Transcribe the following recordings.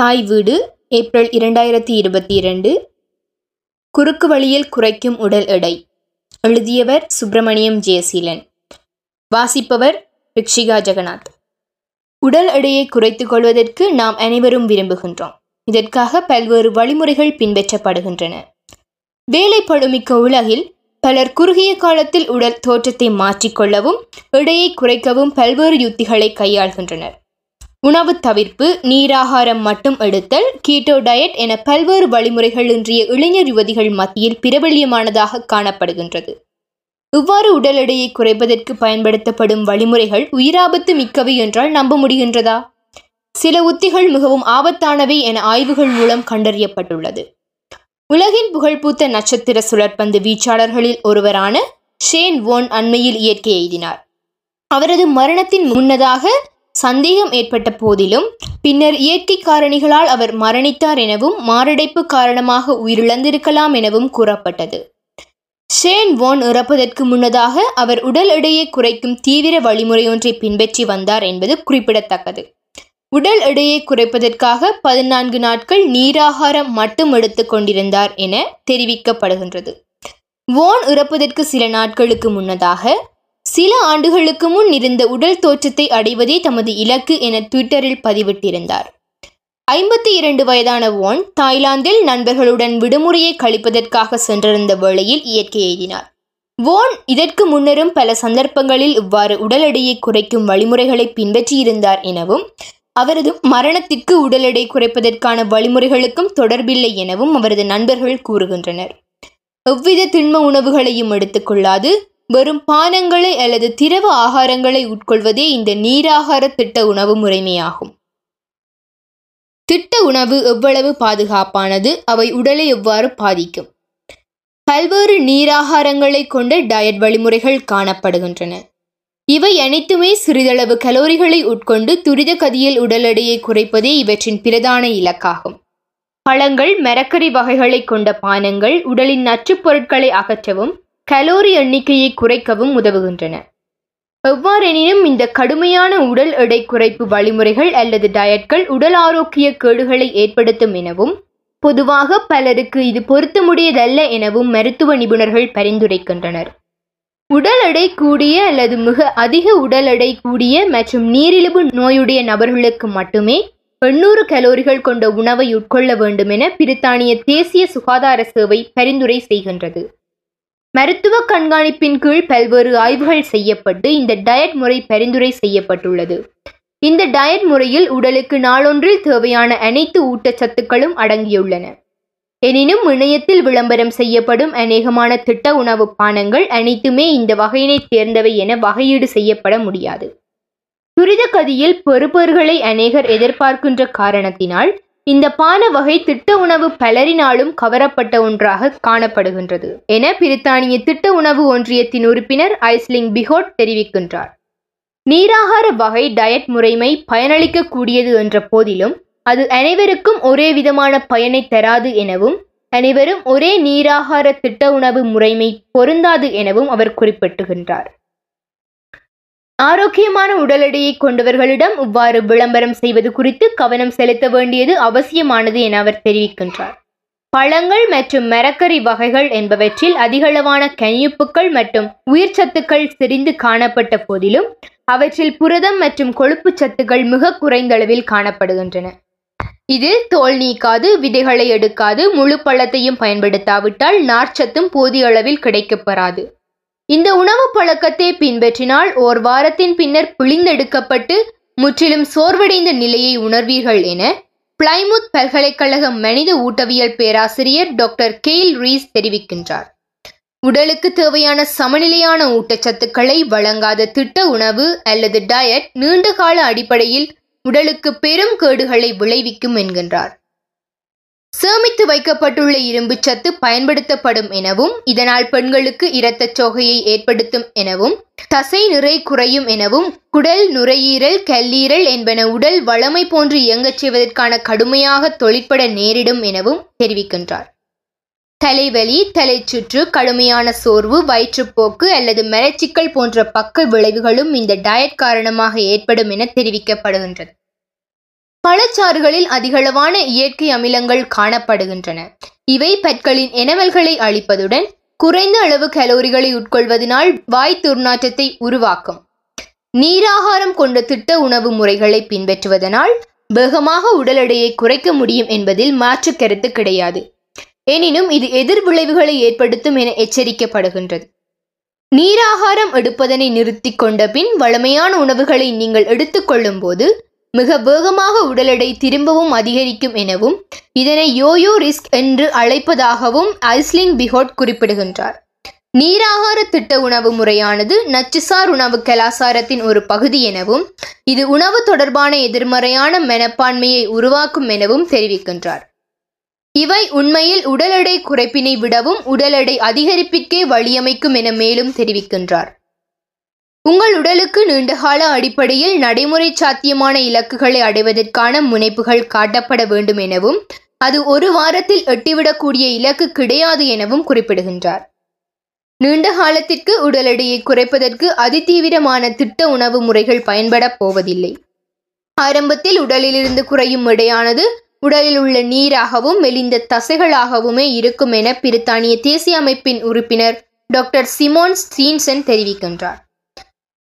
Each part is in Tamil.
தாய் வீடு ஏப்ரல் இரண்டாயிரத்தி இருபத்தி இரண்டு. குறுக்கு வழியில் குறைக்கும் உடல் எடை. எழுதியவர் சுப்பிரமணியம் ஜெயசீலன். வாசிப்பவர் ரிக்ஷிகா ஜெகநாத். உடல் எடையை குறைத்துக் கொள்வதற்கு நாம் அனைவரும் விரும்புகின்றோம். இதற்காக பல்வேறு வழிமுறைகள் பின்பற்றப்படுகின்றன. வேலைப்படுமிக்க உலகில் பலர் குறுகிய காலத்தில் உடல் தோற்றத்தை மாற்றிக்கொள்ளவும் எடையை குறைக்கவும் பல்வேறு யுத்திகளை கையாள்கின்றனர். உணவு தவிர்ப்பு நீராகாரம் மட்டும் எடுத்தல் கீட்டோ டயட் என பல்வேறு வழிமுறைகள் இன்றைய இளைஞர் யுவதிகள் மத்தியில் பிரபல்யமானதாக காணப்படுகின்றது. இவ்வாறு உடல் எடையை குறைப்பதற்கு பயன்படுத்தப்படும் வழிமுறைகள் உயிராபத்து மிக்கவை என்றால் நம்ப முடிகின்றதா? சில உத்திகள் மிகவும் ஆபத்தானவை என ஆய்வுகள் மூலம் கண்டறியப்பட்டுள்ளது. உலகின் புகழ்பூத்த நட்சத்திர சுழற்பந்து வீச்சாளர்களில் ஒருவரான ஷேன் வோன் அண்மையில் இயற்கை எய்தினார். அவரது மரணத்தின் முன்னதாக சந்தேகம் ஏற்பட்ட போதிலும் பின்னர் இயற்கை காரணிகளால் அவர் மரணித்தார் எனவும் மாரடைப்பு காரணமாக உயிரிழந்திருக்கலாம் எனவும் கூறப்பட்டது. ஷேன் வோன் இறப்பதற்கு முன்னதாக அவர் உடல் எடையை குறைக்கும் தீவிர வழிமுறை ஒன்றை பின்பற்றி வந்தார் என்பது குறிப்பிடத்தக்கது. உடல் எடையை குறைப்பதற்காக பதினான்கு நாட்கள் நீராகாரம் மட்டும் எடுத்து கொண்டிருந்தார் என தெரிவிக்கப்படுகின்றது. வோன் இறப்பதற்கு சில நாட்களுக்கு முன்னதாக சில ஆண்டுகளுக்கு முன் இருந்த உடல் தோற்றத்தை அடைவதே தமது இலக்கு என ட்விட்டரில் பதிவிட்டிருந்தார். ஐம்பத்தி இரண்டு வயதான ஓன் தாய்லாந்தில் நண்பர்களுடன் விடுமுறையை கழிப்பதற்காக சென்றிருந்த வேளையில் இயற்கை எழுதினார். வோன் இதற்கு முன்னரும் பல சந்தர்ப்பங்களில் இவ்வாறு உடல் எடையை குறைக்கும் வழிமுறைகளை பின்பற்றியிருந்தார் எனவும் அவரது மரணத்திற்கு உடல் எடை குறைப்பதற்கான வழிமுறைகளுக்கும் தொடர்பில்லை எனவும் அவரது நண்பர்கள் கூறுகின்றனர். எவ்வித திண்ம உணவுகளையும் எடுத்துக்கொள்ளாது வெறும் பானங்களை அல்லது திரவ ஆகாரங்களை உட்கொள்வதே இந்த நீராகார திட்ட உணவு முறைமையாகும். திட்ட உணவு எவ்வளவு பாதுகாப்பானது? அவை உடலை எவ்வாறு பாதிக்கும்? பல்வேறு நீராகாரங்களை கொண்ட டயட் வழிமுறைகள் காணப்படுகின்றன. இவை அனைத்துமே சிறிதளவு கலோரிகளை உட்கொண்டு துரித கதியில் உடல் எடையை குறைப்பதே இவற்றின் பிரதான இலக்காகும். பழங்கள் மரக்கறி வகைகளை கொண்ட பானங்கள் உடலின் நச்சுப் பொருட்களை அகற்றவும் கலோரி எண்ணிக்கையை குறைக்கவும் உதவுகின்றன. எவ்வாறெனினும் இந்த கடுமையான உடல் எடை குறைப்பு வழிமுறைகள் அல்லது டயட்கள் உடல் ஆரோக்கிய கேடுகளை ஏற்படுத்தும் எனவும் பொதுவாக பலருக்கு இது பொருத்தமுடையதல்ல எனவும் மருத்துவ நிபுணர்கள் பரிந்துரைக்கின்றனர். உடல் எடை கூடிய அல்லது மிக அதிக உடல் எடை கூடிய மற்றும் நீரிழிவு நோயுடைய நபர்களுக்கு மட்டுமே எண்ணூறு கலோரிகள் கொண்ட உணவை உட்கொள்ள வேண்டும் என பிரித்தானிய தேசிய சுகாதார சேவை பரிந்துரை செய்கின்றது. மருத்துவ கண்காணிப்பின் கீழ் பல்வேறு ஆய்வுகள் செய்யப்பட்டு இந்த டயட் முறை பரிந்துரை செய்யப்பட்டுள்ளது. இந்த டயட் முறையில் உடலுக்கு நாளொன்றில் தேவையான அனைத்து ஊட்டச்சத்துக்களும் அடங்கியுள்ளன. எனினும் இணையத்தில் விளம்பரம் செய்யப்படும் அநேகமான திட்ட உணவு பானங்கள் அனைத்துமே இந்த வகையினைச் சேர்ந்தவை என வகையீடு செய்யப்பட முடியாது. துரித கதியில் பெறுபேறுகளை அநேகர் எதிர்பார்க்கின்ற காரணத்தினால் இந்த பான வகை திட்ட உணவு பலரினாலும் கவரப்பட்ட ஒன்றாக காணப்படுகின்றது. என பிரித்தானிய திட்ட உணவு ஒன்றியத்தின் உறுப்பினர் ஐஸ்லிங் பிஹோட் தெரிவிக்கின்றார். நீராகார வகை டயட் முறைமை பயனளிக்கக்கூடியது என்ற போதிலும் அது அனைவருக்கும் ஒரே விதமான பயனை தராது எனவும் அனைவரும் ஒரே நீராகார திட்ட உணவு முறைமை பொருந்தாது எனவும் அவர் குறிப்பிட்டுகின்றார். ஆரோக்கியமான உடல் எடையை கொண்டவர்களிடம் இவ்வாறு விளம்பரம் செய்வது குறித்து கவனம் செலுத்த வேண்டியது அவசியமானது என அவர் தெரிவிக்கின்றார். பழங்கள் மற்றும் மரக்கறி வகைகள் என்பவற்றில் அதிகளவான கனியுப்புக்கள் மற்றும் உயிர் சத்துக்கள் செறிந்து காணப்பட்ட போதிலும் அவற்றில் புரதம் மற்றும் கொழுப்பு சத்துக்கள் மிக குறைந்த அளவில் காணப்படுகின்றன. இது தோல் நீக்காது விதைகளை எடுக்காது முழு பழத்தையும் பயன்படுத்தாவிட்டால் நார்ச்சத்தும் போதிய அளவில் கிடைக்கப்பெறாது. இந்த உணவு பழக்கத்தை பின்பற்றினால் ஓர் வாரத்தின் பின்னர் பிழிந்தெடுக்கப்பட்டு முற்றிலும் சோர்வடைந்த நிலையை உணர்வீர்கள் என பிளைமுத் பல்கலைக்கழக மனித ஊட்டவியல் பேராசிரியர் டாக்டர் கெயில் ரீஸ் தெரிவிக்கின்றார். உடலுக்கு தேவையான சமநிலையான ஊட்டச்சத்துக்களை வழங்காத திட்ட உணவு அல்லது டயட் நீண்ட கால அடிப்படையில் உடலுக்கு பெரும் கேடுகளை விளைவிக்கும் என்கின்றார். சேமித்து வைக்கப்பட்டுள்ள இரும்பு சத்து பயன்படுத்தப்படும் எனவும் இதனால் பெண்களுக்கு இரத்தச் சோகையை ஏற்படுத்தும் எனவும் தசை நிறை குறையும் எனவும் குடல் நுரையீரல் கல்லீரல் என்பன உடல் வளமை போன்று இயங்கச் செய்வதற்கான கடுமையாக தொழிற்பட நேரிடும் எனவும் தெரிவிக்கின்றார். தலைவலி தலைச்சுற்று கடுமையான சோர்வு வயிற்றுப்போக்கு அல்லது மலச்சிக்கல் போன்ற பக்க விளைவுகளும் இந்த டயட் காரணமாக ஏற்படும் என தெரிவிக்கப்படுகின்றது. பழச்சாறுகளில் அதிகளவான இயற்கை அமிலங்கள் காணப்படுகின்றன. இவை பற்களின் எனவல்களை அழிப்பதுடன் குறைந்த அளவு கலோரிகளை உட்கொள்வதனால் வாய் துர்நாற்றத்தை உருவாக்கும். நீராகாரம் கொண்ட திட்ட உணவு முறைகளை பின்பற்றுவதனால் வேகமாக உடல் எடையை குறைக்க முடியும் என்பதில் மாற்று கருத்து கிடையாது. எனினும் இது எதிர் விளைவுகளை ஏற்படுத்தும் என எச்சரிக்கப்படுகின்றது. நீராகாரம் எடுப்பதனை நிறுத்தி கொண்ட பின் வளமையான உணவுகளை நீங்கள் எடுத்துக்கொள்ளும் போது மிக வேகமாக உடல் எடை திரும்பவும் அதிகரிக்கும் எனவும் இதனை யோயோ ரிஸ்க் என்று அழைப்பதாகவும் ஐஸ்லிங் பிஹோட் குறிப்பிடுகின்றார். நீராகார திட்ட உணவு முறையானது நச்சுசார் உணவு கலாசாரத்தின் ஒரு பகுதி எனவும் இது உணவு தொடர்பான எதிர்மறையான மனப்பான்மையை உருவாக்கும் எனவும் தெரிவிக்கின்றார். இவை உண்மையில் உடல் எடை குறைப்பினை விடவும் உடல் எடை அதிகரிப்பிற்கே வழியமைக்கும் என மேலும் தெரிவிக்கின்றார். உங்கள் உடலுக்கு நீண்டகால அடிப்படையில் நடைமுறை சாத்தியமான இலக்குகளை அடைவதற்கான முனைப்புகள் காட்டப்பட வேண்டும் எனவும் அது ஒரு வாரத்தில் எட்டிவிடக்கூடிய இலக்கு கிடையாது எனவும் குறிப்பிடுகின்றார். நீண்ட காலத்திற்கு உடல் எடையை குறைப்பதற்கு அதிதீவிரமான திட்ட உணவு முறைகள் பயன்படப் போவதில்லை. ஆரம்பத்தில் உடலிலிருந்து குறையும் எடையானது உடலில் உள்ள நீராகவும் மெலிந்த தசைகளாகவுமே இருக்கும் என பிரித்தானிய தேசிய அமைப்பின் உறுப்பினர் டாக்டர் சிமோன் ஸ்டீன்சன் தெரிவிக்கின்றார்.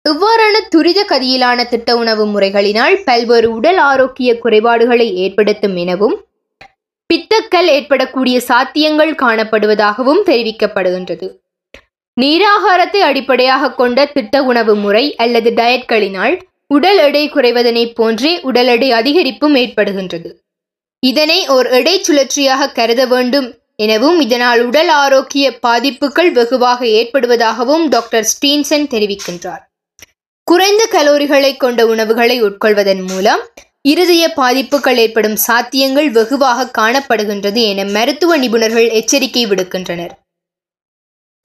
இவ்வாறான துரித கதியிலான திட்ட உணவு முறைகளினால் பல்வேறு உடல் ஆரோக்கிய குறைபாடுகளை ஏற்படுத்தும் எனவும் பித்தக்கல் ஏற்படக்கூடிய சாத்தியங்கள் காணப்படுவதாகவும் தெரிவிக்கப்படுகின்றது. நீராகாரத்தை அடிப்படையாக கொண்ட திட்ட உணவு முறை அல்லது டயட்களினால் உடல் எடை குறைவதனை போன்றே உடல் எடை அதிகரிப்பும் ஏற்படுகின்றது. இதனை ஓர் எடை சுழற்சியாக கருத வேண்டும் எனவும் இதனால் உடல் ஆரோக்கிய பாதிப்புகள் வெகுவாக ஏற்படுவதாகவும் டாக்டர் ஸ்டீன்சன் தெரிவிக்கின்றார். குறைந்த கலோரிகளை கொண்ட உணவுகளை உட்கொள்வதன் மூலம் இருதய பாதிப்புகள் ஏற்படும் சாத்தியங்கள் வெகுவாக காணப்படுகின்றது என மருத்துவ நிபுணர்கள் எச்சரிக்கை விடுக்கின்றனர்.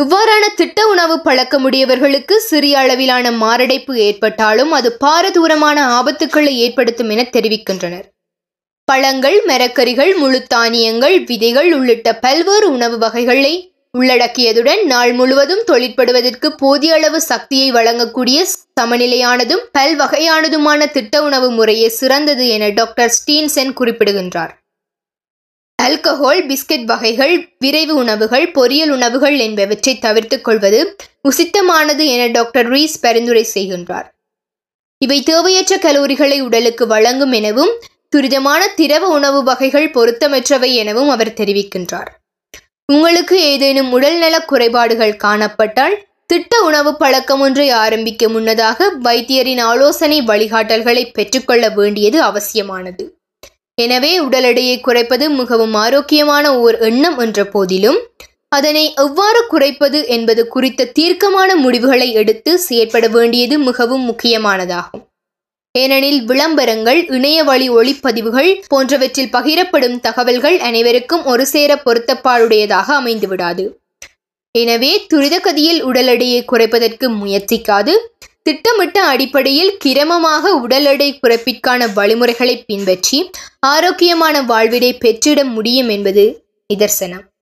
இவ்வாறான திட்ட உணவு பழக்கமுடையவர்களுக்கு சிறிய அளவிலான மாரடைப்பு ஏற்பட்டாலும் அது பாரதூரமான ஆபத்துக்களை ஏற்படுத்தும் என தெரிவிக்கின்றனர். பழங்கள் மரக்கறிகள் முழு தானியங்கள் விதைகள் உள்ளிட்ட பல்வேறு உணவு வகைகளை உள்ளடக்கியதுடன் நாள் முழுவதும் தொழிற்படுவதற்கு போதிய அளவு சக்தியை வழங்கக்கூடிய சமநிலையானதும் பல்வகையானதுமான திட்ட உணவு முறையே சிறந்தது என டாக்டர் ஸ்டீன்சென் குறிப்பிடுகின்றார். ஆல்கஹால் பிஸ்கட் வகைகள் விரைவு உணவுகள் பொரியல் உணவுகள் என்பவற்றை தவிர்த்துக் கொள்வது உசித்தமானது என டாக்டர் ரீஸ் பரிந்துரை செய்கின்றார். இவை தேவையற்ற கலோரிகளை உடலுக்கு வழங்கும் எனவும் துரிதமான திரவ உணவு வகைகள் பொருத்தமற்றவை எனவும் அவர் தெரிவிக்கின்றார். உங்களுக்கு ஏதேனும் உடல்நல குறைபாடுகள் காணப்பட்டால் திட்ட உணவு பழக்கம் ஒன்றை ஆரம்பிக்க முன்னதாக வைத்தியரின் ஆலோசனை வழிகாட்டல்களை பெற்றுக்கொள்ள வேண்டியது அவசியமானது. எனவே உடல் எடையை குறைப்பது மிகவும் ஆரோக்கியமான ஓர் எண்ணம் என்ற போதிலும் அதனை எவ்வாறு குறைப்பது என்பது குறித்த தீர்க்கமான முடிவுகளை எடுத்து செயற்பட வேண்டியது மிகவும் முக்கியமானதாகும். ஏனெனில் விளம்பரங்கள் இணைய வழி ஒளிப்பதிவுகள் போன்றவற்றில் பகிரப்படும் தகவல்கள் அனைவருக்கும் ஒரு சேர பொருத்தப்பாடுடையதாக அமைந்துவிடாது. எனவே துரிதகதியில் உடல் எடையை குறைப்பதற்கு முயற்சிக்காது. திட்டமிட்ட அடிப்படையில் கிரமமாக உடல் எடை குறைப்பிற்கான வழிமுறைகளை பின்பற்றி ஆரோக்கியமான வாழ்வினை பெற்றிட முடியும் என்பது நிதர்சனம்.